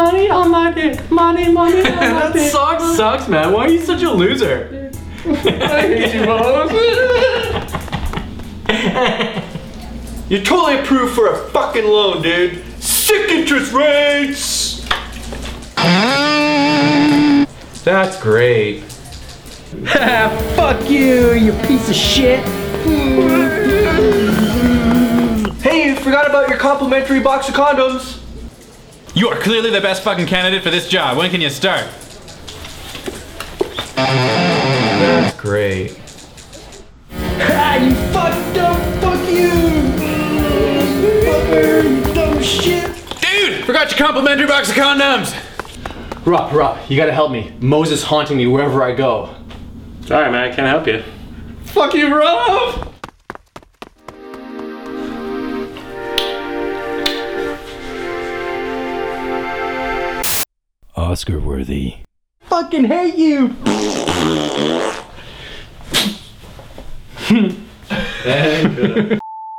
Money on my dick. Money, money on my that dick. song sucks, man. Why are you such a loser? I hate you, Mose. You're totally approved for a fucking loan, dude. Sick interest rates. That's great. Fuck you, you piece of shit. Hey, you forgot about your complimentary box of condoms. You are clearly the best fucking candidate for this job. When can you start? That's great. Ah, you fucked up. Fuck you. Fucker, you dumb shit. Dude, forgot your complimentary box of condoms. Rob, Rob, you gotta help me. Moses haunting me wherever I go. Sorry, man, I can't help you. Fuck you, Rob! Oscar worthy. Fucking hate you! and,